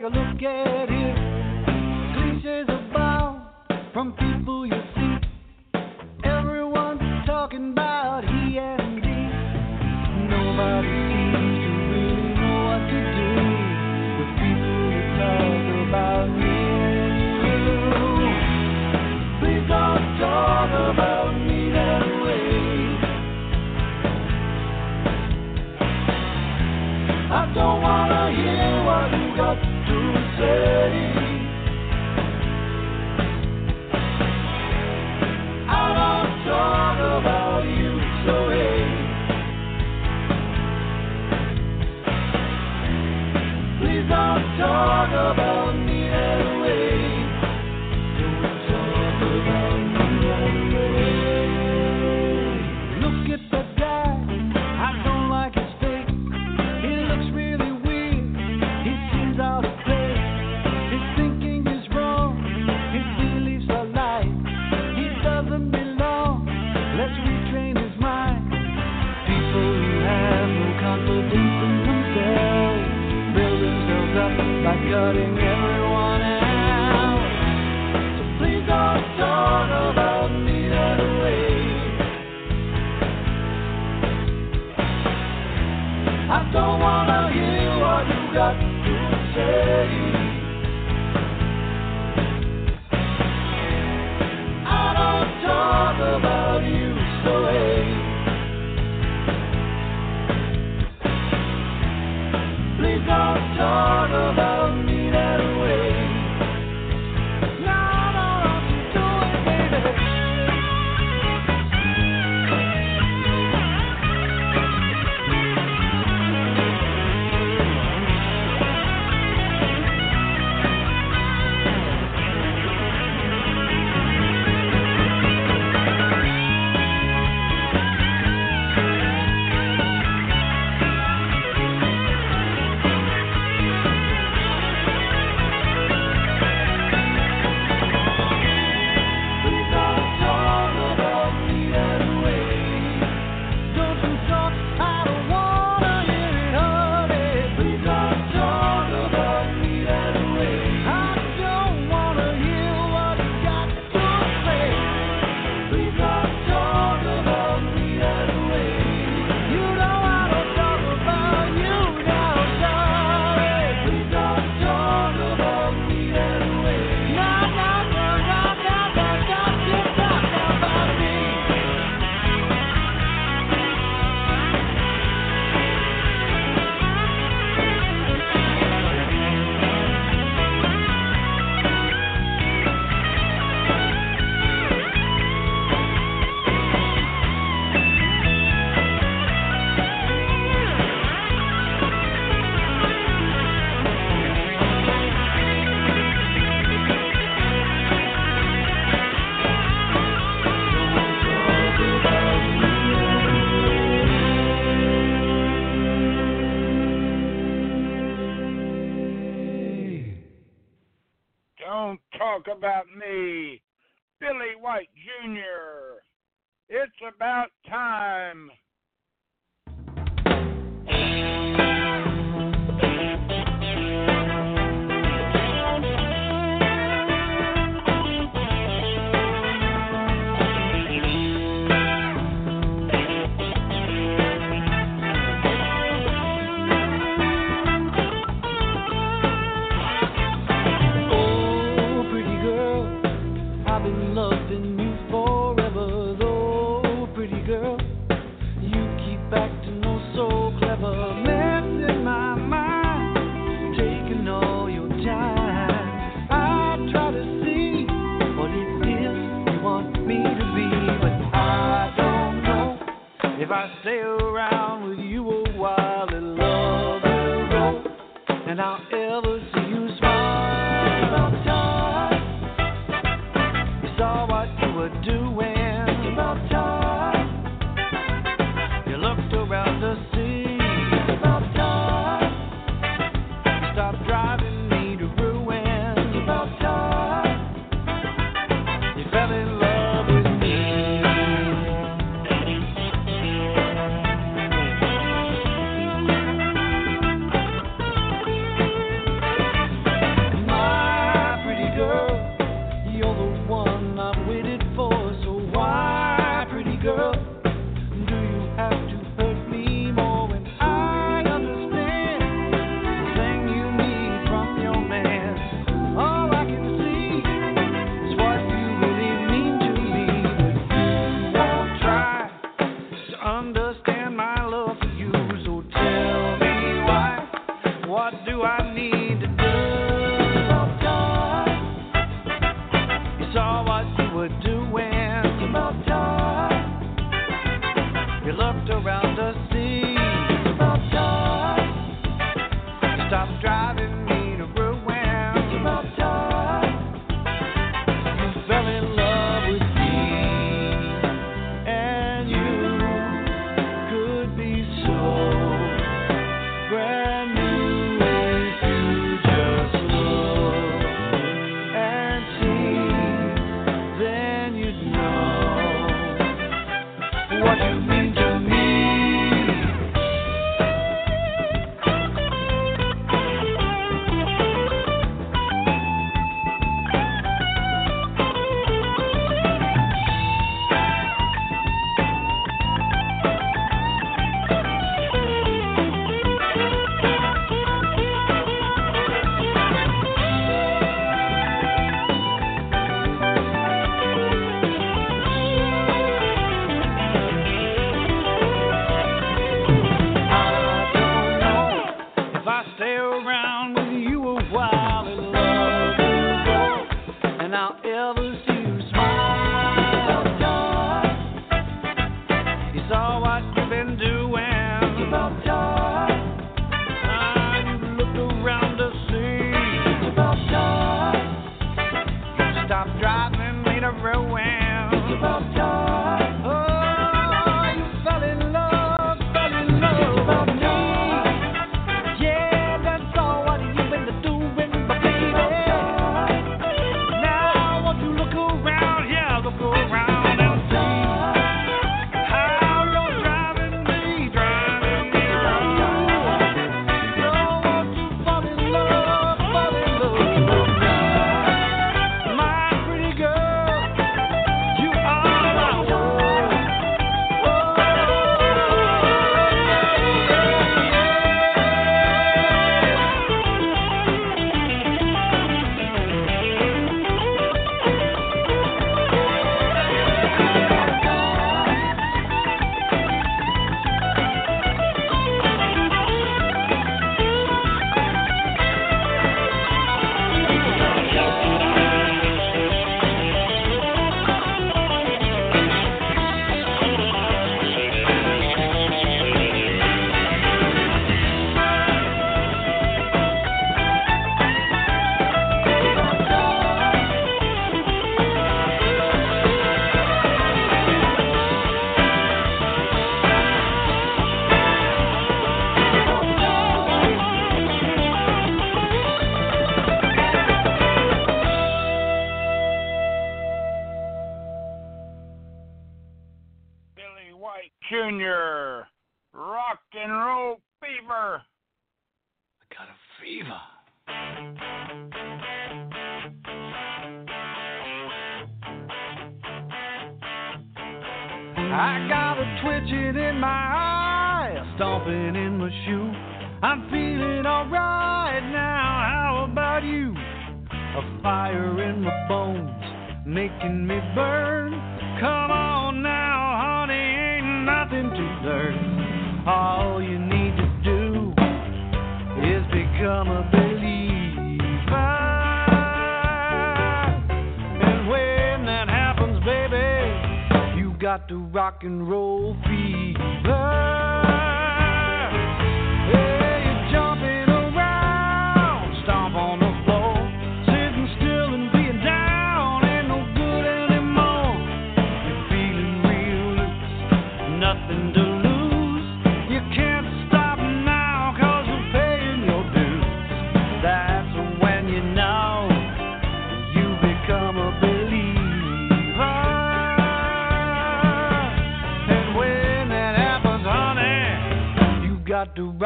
take a look at it. Cliches about from people you I stay around. around the sea.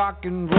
rock and roll.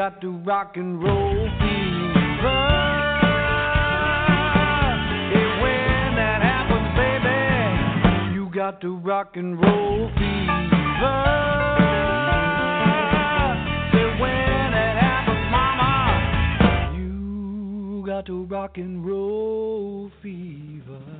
got to rock and roll fever. Hey, when that happens, baby, you got to rock and roll fever. Hey, when that happens, mama, you got to rock and roll fever.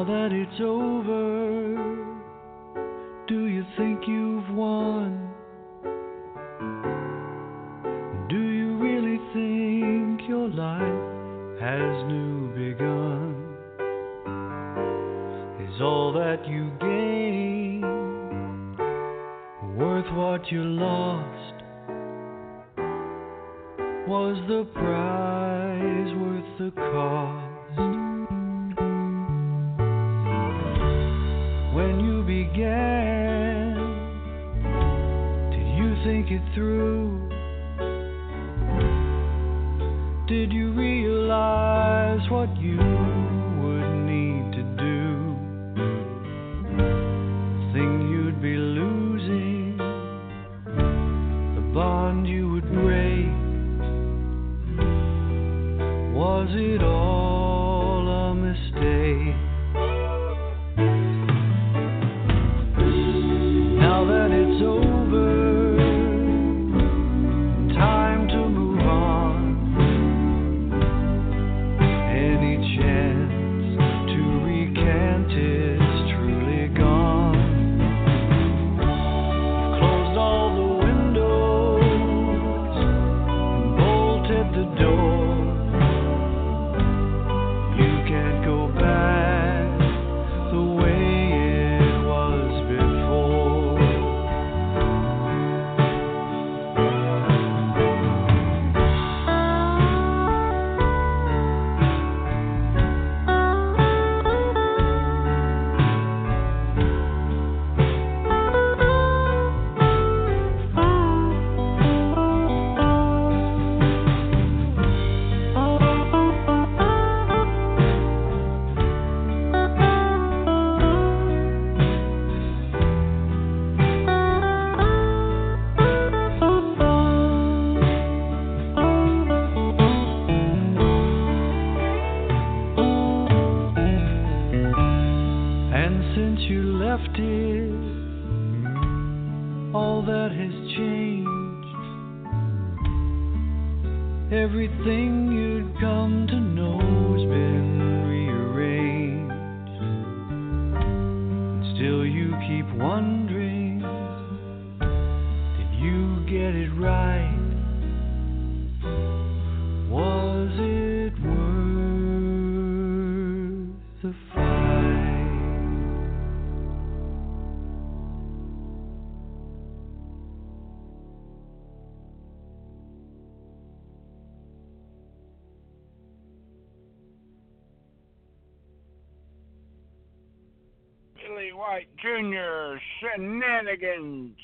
now that it's over, do you think you've won? Do you really think your life has new begun? Is all that you gain worth what you lost? Was the prize worth the cost? Began, did you think it through? Wondering, Shenanigans.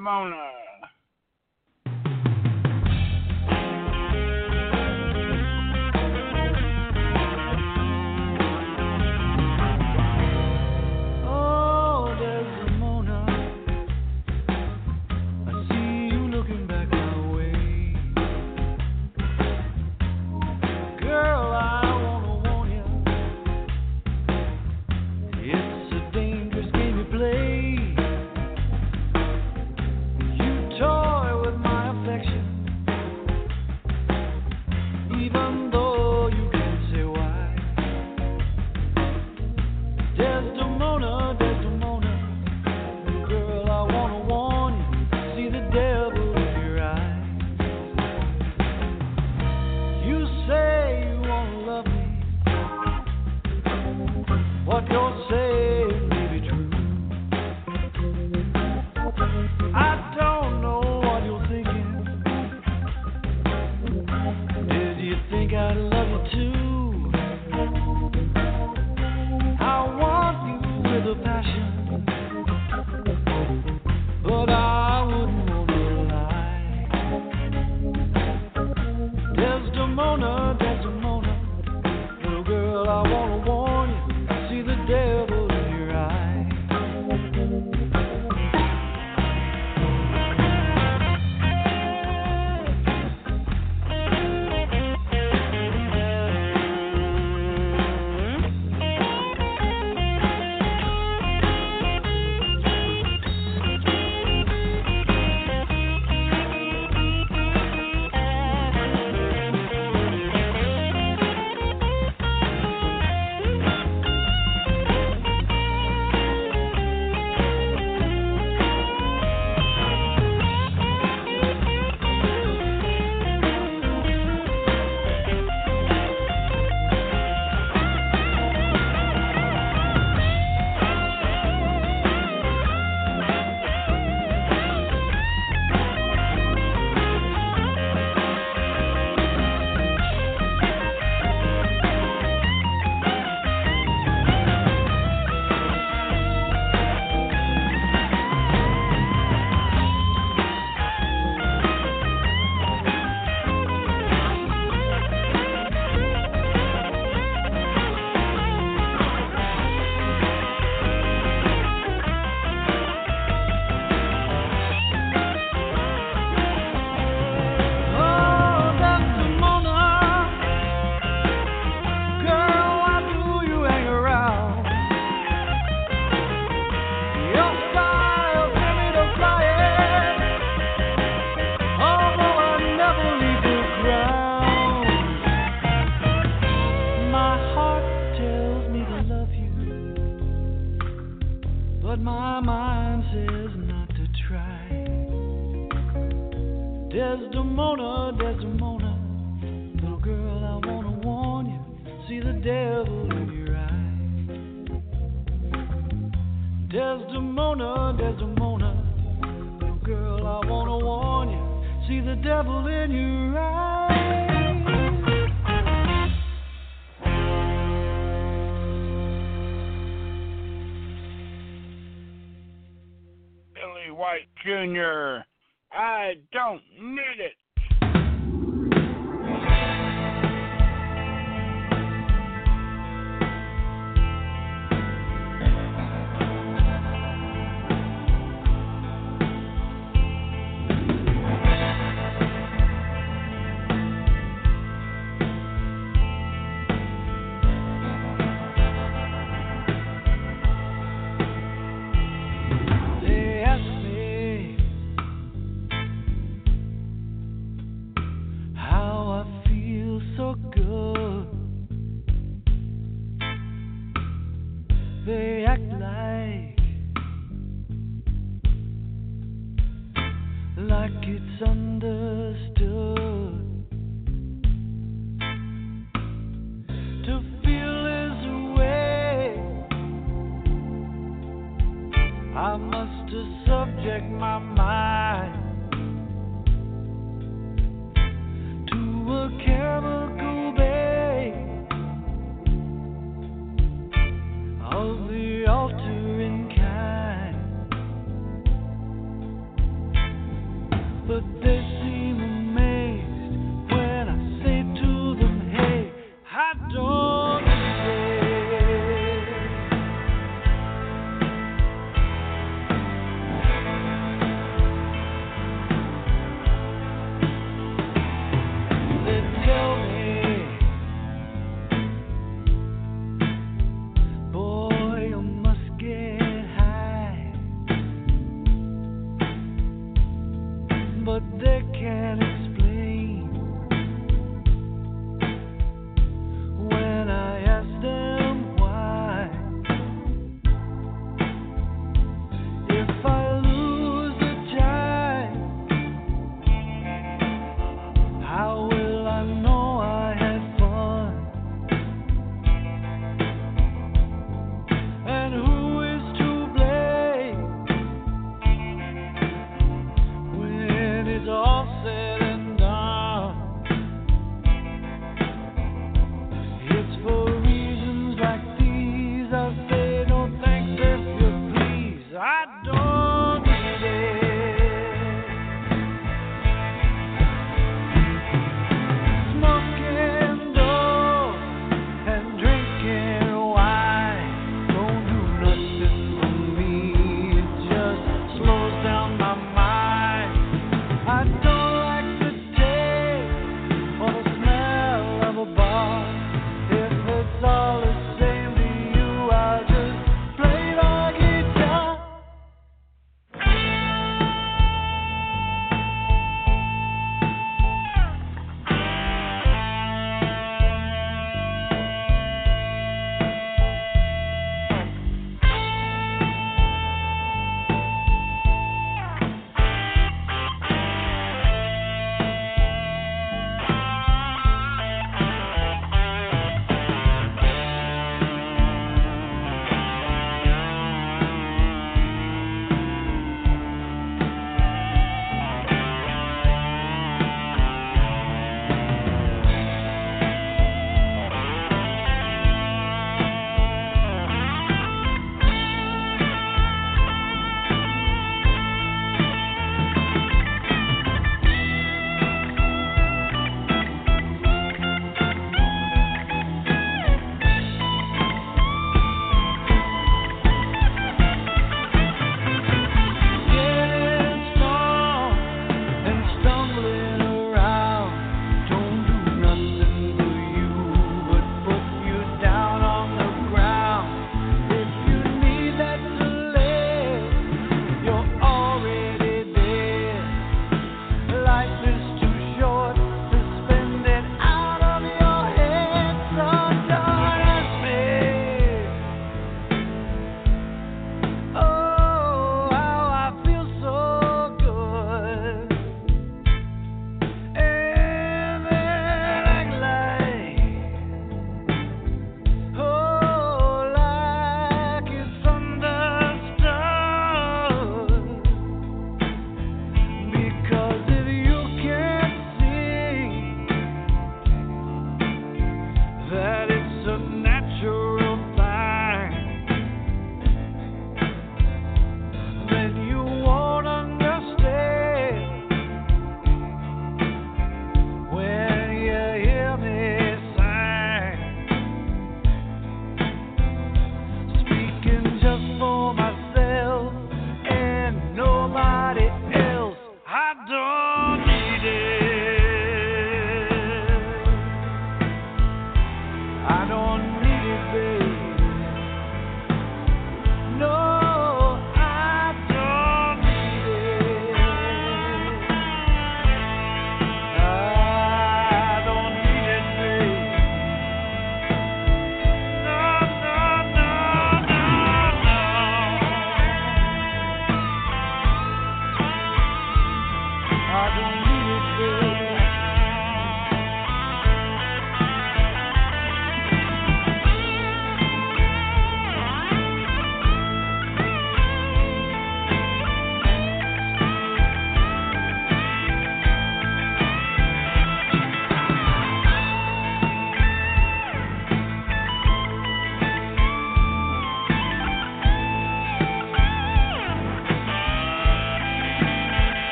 Desdemona.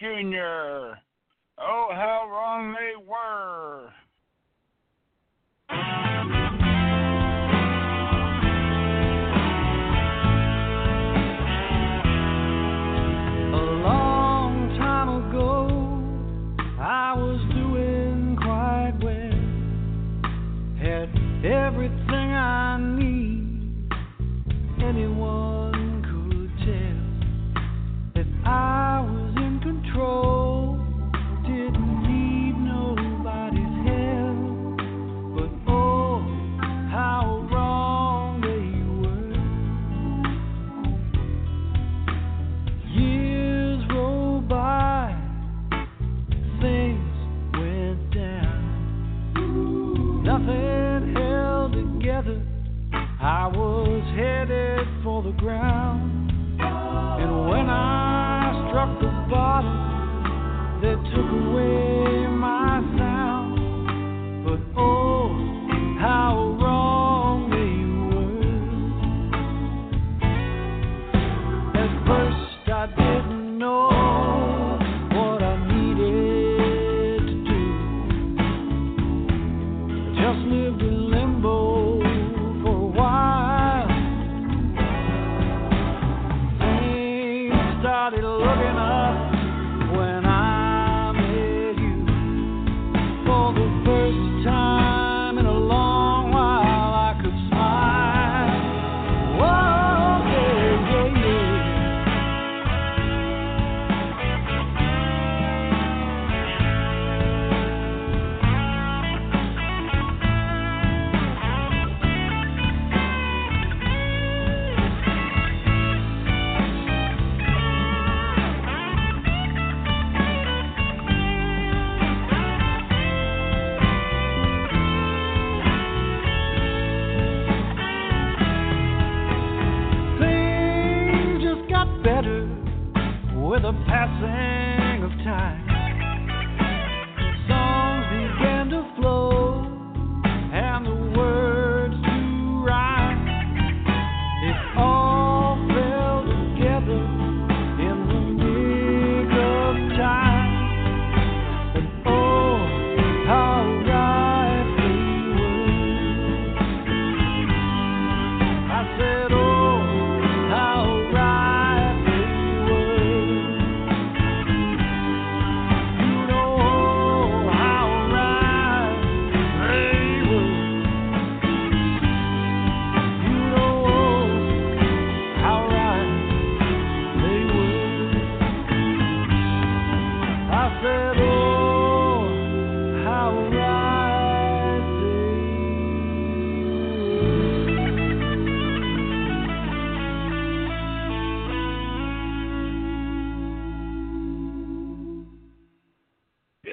Jr.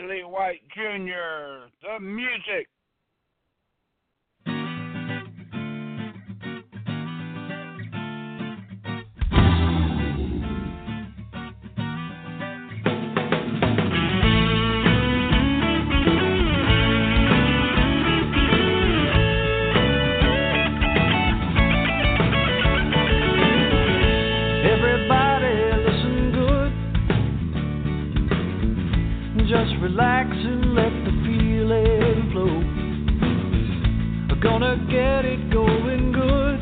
Billy White Jr., the music. Just relax and let the feeling flow. Gonna get it going good.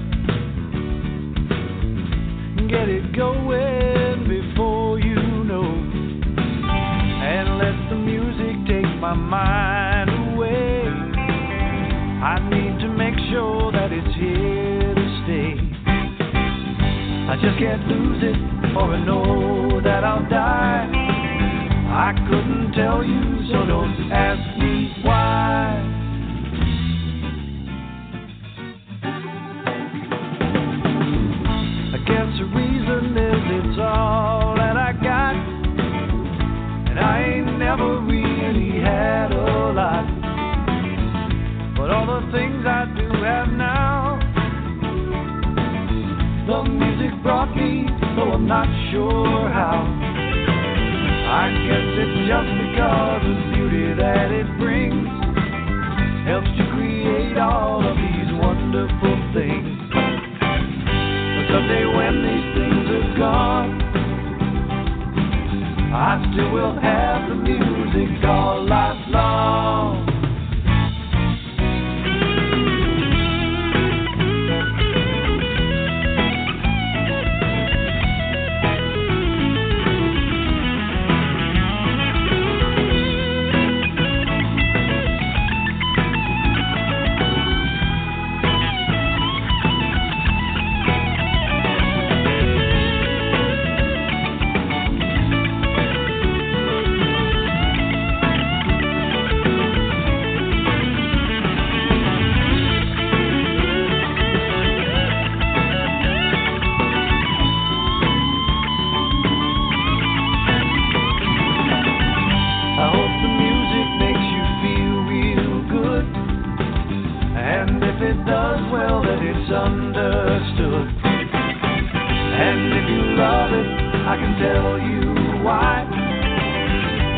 Get it going before you know. And let the music take my mind away. I need to make sure that it's here to stay. I just can't lose it, or I know that I'll die. I couldn't tell you, so don't ask me why. I guess the reason is it's all that I got, and I ain't never really had a lot. But all the things I do have now. The music brought me, though I'm not sure how. I guess it's just because of the beauty that it brings helps to create all of these wonderful things. But someday when these things are gone, I still will have the music all night long. Does, well, that it's understood. And if you love it, I can tell you why.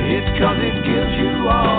It's cause it gives you all